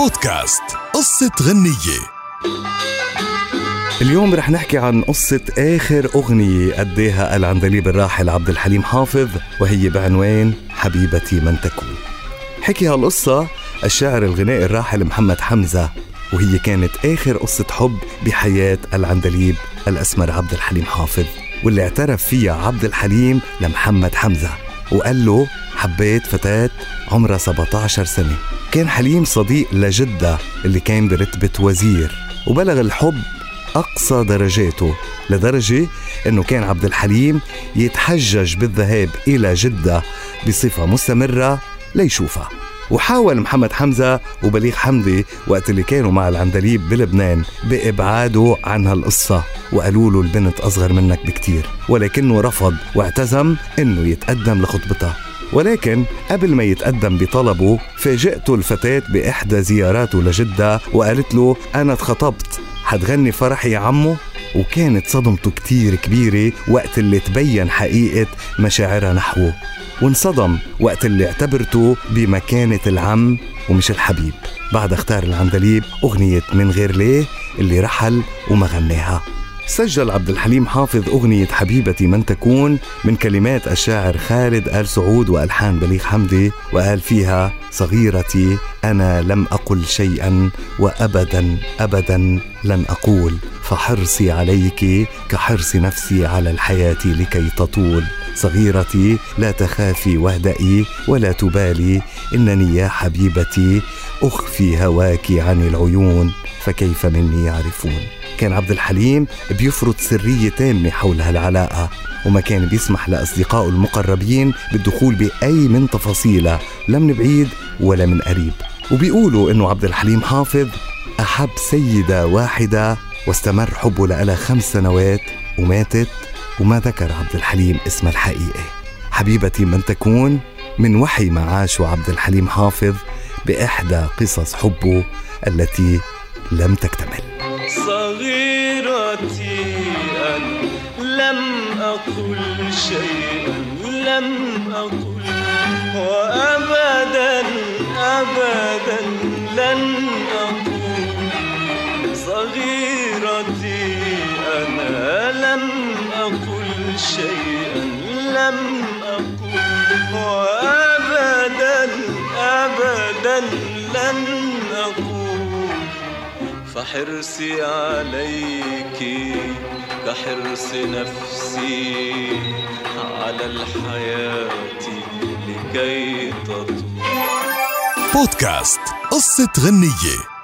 بودكاست قصة غنية. اليوم رح نحكي عن قصة آخر أغنية أديها العندليب الراحل عبد الحليم حافظ وهي بعنوان حبيبتي من تكون. حكي هالقصة الشاعر الغنائي الراحل محمد حمزة وهي كانت آخر قصة حب بحياة العندليب الأسمر عبد الحليم حافظ واللي اعترف فيها عبد الحليم لمحمد حمزة وقال له حبيت فتاة عمرها 17 سنة. كان حليم صديق لجدة اللي كان برتبة وزير وبلغ الحب أقصى درجاته لدرجة أنه كان عبد الحليم يتحجج بالذهاب إلى جدة بصفة مستمرة ليشوفها. وحاول محمد حمزة وبليغ حمدي وقت اللي كانوا مع العندليب بلبنان بإبعاده عن هالقصة وقالوا له البنت أصغر منك بكتير ولكنه رفض واعتزم أنه يتقدم لخطبتها. ولكن قبل ما يتقدم بطلبه فاجئته الفتاة بإحدى زياراته لجدة وقالت له أنا اتخطبت. حتغني فرحي يا عمو؟ وكانت صدمته كتير كبيرة وقت اللي تبين حقيقة مشاعرها نحوه. وانصدم وقت اللي اعتبرته بمكانة العم ومش الحبيب. بعد اختار العندليب أغنية من غير ليه اللي رحل وما غناها. سجل عبد الحليم حافظ أغنية حبيبتي من تكون من كلمات الشاعر خالد آل سعود وألحان بليغ حمدي وقال فيها صغيرتي أنا لم أقل شيئا وأبدا أبدا لن أقول فحرصي عليك كحرص نفسي على الحياة لكي تطول. صغيرتي لا تخافي واهدئي ولا تبالي إنني يا حبيبتي أخفي هواك عن العيون فكيف مني يعرفون؟ كان عبد الحليم بيفرض سرية تامة حول هالعلاقة وما كان بيسمح لأصدقائه المقربين بالدخول بأي من تفاصيلها لا من بعيد ولا من قريب. وبيقولوا إنه عبد الحليم حافظ أحب سيدة واحدة واستمر حبه لها خمس سنوات وماتت وما ذكر عبد الحليم اسمها الحقيقي حبيبتي من تكون من وحي ما عاشه عبد الحليم حافظ بإحدى قصص حبه التي لم تكتمل. صغيرتي أنا لم أقل شيئا لم أقل. وأبدا أبدا لن أقول صغيرتي أنا لم أقل شيئا لم فحرصي عليك كحرص نفسي على الحياة لكي تطول بودكاست قصة غنية.